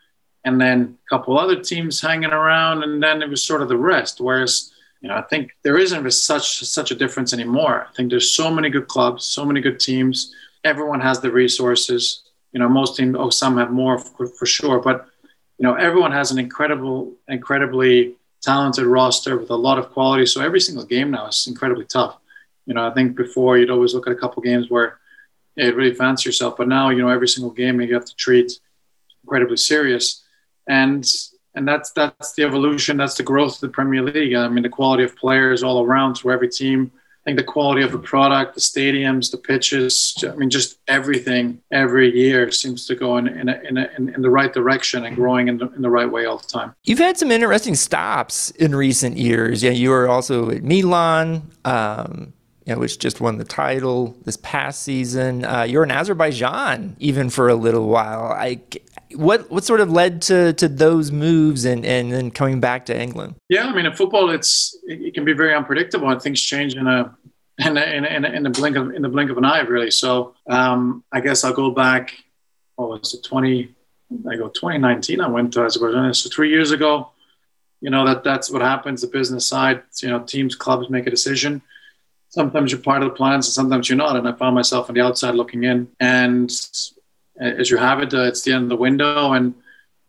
and then a couple other teams hanging around, and then it was sort of the rest. Whereas, you know, I think there isn't such such a difference anymore. I think there's so many good clubs, so many good teams. Everyone has the resources. You know, most teams, oh, some have more for, for sure, but you know, everyone has an incredible, incredibly talented roster with a lot of quality. So every single game now is incredibly tough. You know, I think before you'd always look at a couple games where you really fancy yourself, but now you know every single game you have to treat incredibly serious and and that's that's the evolution, that's the growth of the Premier League. I mean, the quality of players all around to every team. I think the quality of the product, the stadiums, the pitches, I mean, just everything every year seems to go in, in, a, in, a, in, the right direction and growing in the, in the right way all the time. You've had some interesting stops in recent years. Yeah, you were also at Milan, um, you know, which just won the title this past season. Uh, you're in Azerbaijan even for a little while. I, what what sort of led to to those moves and and then coming back to England? Yeah, I mean, in football, it's it can be very unpredictable and things change in a in a, in, in, blink of in the blink of an eye, really. So um, I guess I'll go back. What was it? Twenty. I go 2019. I went to Azerbaijan. So three years ago, you know that that's what happens. The business side, you know, teams, clubs make a decision. Sometimes you're part of the plans, and sometimes you're not. And I found myself on the outside looking in. And as you have it, uh, it's the end of the window, and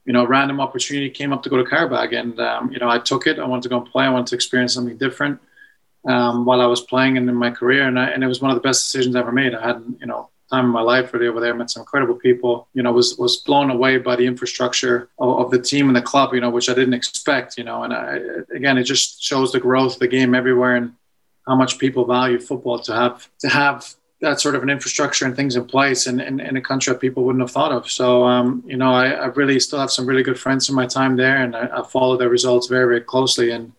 you know, random opportunity came up to go to Qarabağ, and um, you know, I took it. I wanted to go and play. I wanted to experience something different um, while I was playing and in my career, and I, and it was one of the best decisions I ever made. I had you know time in my life really over there. I Met some incredible people. You know, was was blown away by the infrastructure of, of, the team and the club. You know, which I didn't expect. You know, and I, again, it just shows the growth of the game everywhere and how much people value football to have to have that sort of an infrastructure and things in place in, in, in a country that people wouldn't have thought of. So, um, you know, I, I, really still have some really good friends in my time there, and I, I follow their results very, very closely. And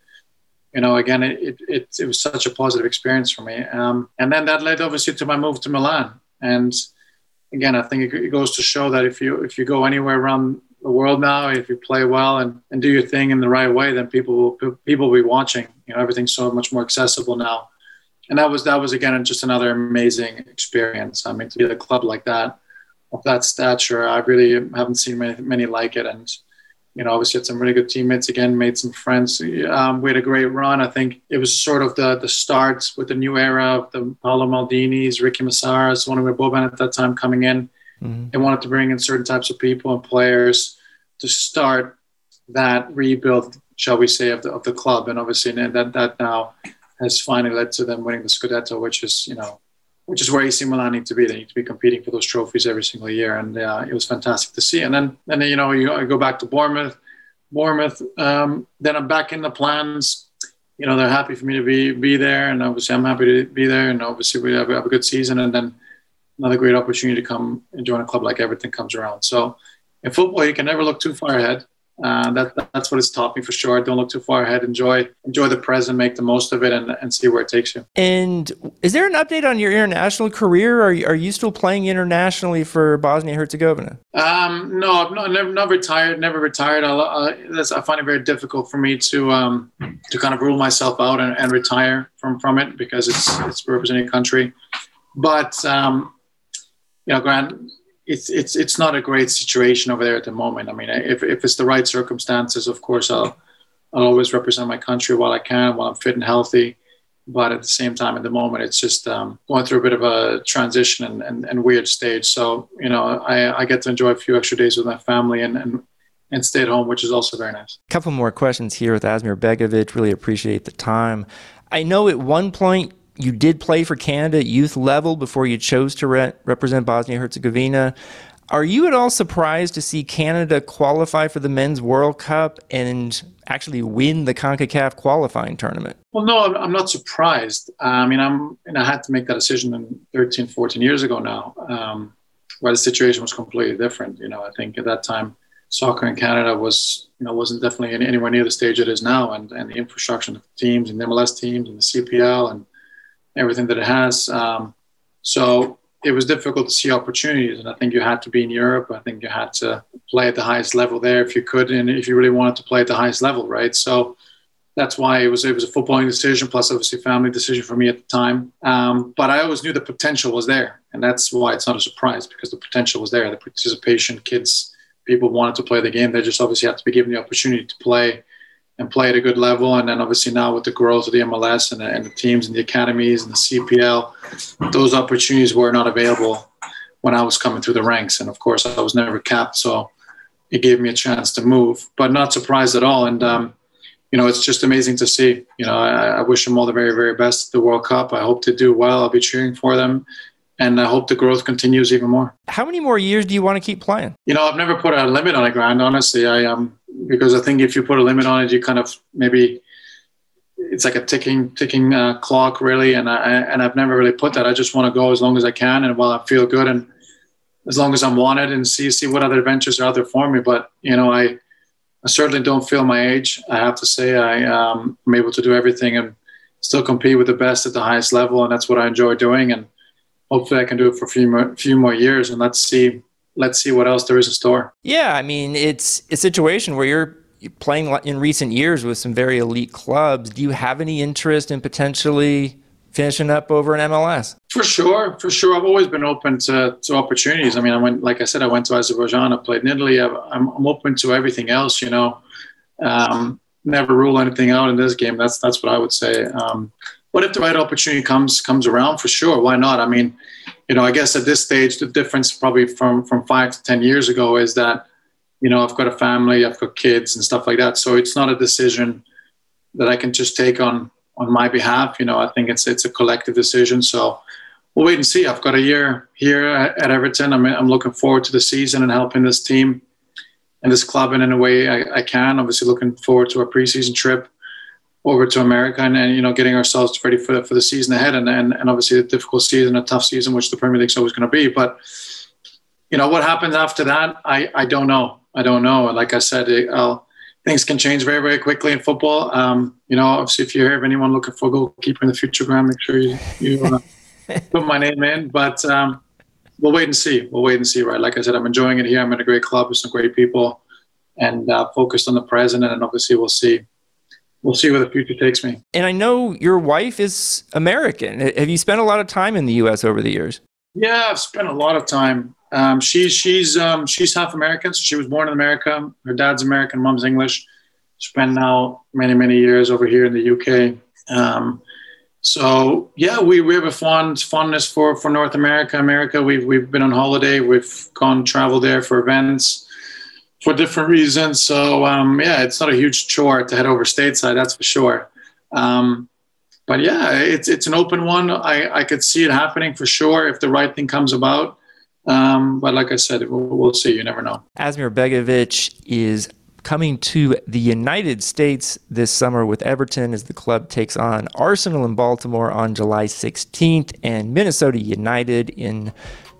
you know, again, it, it, it, was such a positive experience for me. Um, and then that led obviously to my move to Milan. And again, I think it goes to show that if you if you go anywhere around the world now, if you play well and, and do your thing in the right way, then people will people will be watching. You know, everything's so much more accessible now. And that was that was again just another amazing experience. I mean, to be at a club like that, of that stature, I really haven't seen many many like it. And you know, obviously had some really good teammates again, made some friends. Um, we had a great run. I think it was sort of the the start with the new era of the Paolo Maldinis, Ricky Massaras, one of Boban at that time coming in. Mm-hmm. They wanted to bring in certain types of people and players to start that rebuild, shall we say, of the of the club. And obviously that that now has finally led to them winning the Scudetto, which is, you know, which is where AC Milan need to be. They need to be competing for those trophies every single year, and uh, it was fantastic to see. And then, then you know, you go back to Bournemouth. Bournemouth. Um, then I'm back in the plans. You know, they're happy for me to be be there, and obviously I'm happy to be there. And obviously we have, have a good season, and then another great opportunity to come and join a club like Everton comes around. So in football, you can never look too far ahead. Uh, that, that's what it's taught me for sure. Don't look too far ahead. Enjoy enjoy the present, make the most of it, and, and see where it takes you. And is there an update on your international career? Are you, are you still playing internationally for Bosnia Herzegovina? Um, no, I've not, never not retired. Never retired. I, I find it very difficult for me to um, to kind of rule myself out and, and retire from from it because it's it's representing a country. But um, you know, Grant, it's it's it's not a great situation over there at the moment. I mean, if if it's the right circumstances, of course, I'll I'll always represent my country while I can, while I'm fit and healthy. But at the same time, at the moment, it's just um, going through a bit of a transition and, and, and, weird stage. So, you know, I, I get to enjoy a few extra days with my family and, and, and stay at home, which is also very nice. A couple more questions here with Asmir Begovic. Really appreciate the time. I know at one point you did play for Canada at youth level before you chose to re- represent Bosnia Herzegovina. Are you at all surprised to see Canada qualify for the Men's World Cup and actually win the CONCACAF qualifying tournament? Well, no, I'm not surprised. I mean, I'm, and I had to make that decision 13, 14 years ago now, um, where the situation was completely different. You know, I think at that time, soccer in Canada was, you know, wasn't definitely anywhere near the stage it is now, and, and the infrastructure of teams and the MLS teams and the CPL and everything that it has. Um, so it was difficult to see opportunities, and I think you had to be in Europe. I think you had to play at the highest level there if you could, and if you really wanted to play at the highest level, right? So that's why it was it was a footballing decision, plus obviously family decision for me at the time. Um, but I always knew the potential was there, and that's why it's not a surprise because the potential was there. The participation, kids, people wanted to play the game. They just obviously had to be given the opportunity to play and play at a good level. And then obviously now with the growth of the MLS and the, and the teams and the academies and the CPL, those opportunities were not available when I was coming through the ranks. And of course, I was never capped, so it gave me a chance to move. But not surprised at all. And um, you know, it's just amazing to see. You know, I, I wish them all the very, very best at the World Cup. I hope to do well. I'll be cheering for them and I hope the growth continues even more. How many more years do you want to keep playing? You know, I've never put a limit on a grind. Honestly, I um because I think if you put a limit on it, you kind of maybe it's like a ticking ticking uh, clock really, and I and I've never really put that. I just want to go as long as I can, and while I feel good, and as long as I'm wanted, and see see what other adventures are out there for me. But you know, I I certainly don't feel my age. I have to say, I um, I'm able to do everything and still compete with the best at the highest level, and that's what I enjoy doing. And hopefully, I can do it for a few more few more years, and let's see let's see what else there is in store. Yeah, I mean, it's a situation where you're playing in recent years with some very elite clubs. Do you have any interest in potentially finishing up over in MLS? For sure, for sure. I've always been open to, to opportunities. I mean, I went, like I said, I went to Azerbaijan. I played in Italy. I'm, I'm open to everything else. You know, um, never rule anything out in this game. That's that's what I would say. Um, but if the right opportunity comes comes around, for sure, why not? I mean, you know, I guess at this stage, the difference probably from from five to ten years ago is that, you know, I've got a family, I've got kids and stuff like that. So it's not a decision that I can just take on on my behalf. You know, I think it's it's a collective decision. So we'll wait and see. I've got a year here at Everton. I'm I'm looking forward to the season and helping this team and this club in any way I, I can. Obviously, looking forward to a preseason trip over to America and, and, you know getting ourselves ready for for the season ahead and, and and obviously a difficult season, a tough season, which the Premier League's always going to be. But you know what happens after that, I I don't know. I don't know. Like I said, it, things can change very very quickly in football. Um, you know, obviously, if you of anyone looking for a goalkeeper in the future, Graham, make sure you you uh, put my name in. But um, we'll wait and see. We'll wait and see. Right, like I said, I'm enjoying it here. I'm in a great club with some great people, and uh, focused on the present. And obviously, we'll see we'll see where the future takes me. And I know your wife is American. Have you spent a lot of time in the U.S. over the years? Yeah, I've spent a lot of time. Um, she's she's um, she's half American, so she was born in America. Her dad's American, mom's English. Spent now many many years over here in the UK. Um, so yeah, we, we have a fond fondness for, for North America. America, we've we've been on holiday. We've gone travel there for events for different reasons. So um, yeah, it's not a huge chore to head over stateside, that's for sure. Um, but yeah, it's it's an open one. I, I could see it happening for sure if the right thing comes about. Um, but like I said, we'll, we'll see. You never know. Asmir Begovic is coming to the United States this summer with Everton as the club takes on Arsenal in Baltimore on July 16th and Minnesota United in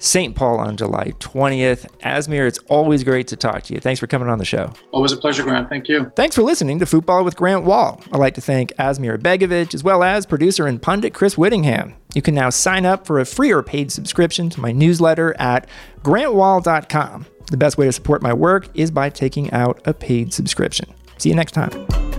St. Paul on July 20th. Asmir, it's always great to talk to you. Thanks for coming on the show. Always a pleasure, Grant. Thank you. Thanks for listening to Football with Grant Wahl. I'd like to thank Asmir Begovic as well as producer and pundit Chris Wittingham. You can now sign up for a free or paid subscription to my newsletter at grantwahl.com. The best way to support my work is by taking out a paid subscription. See you next time.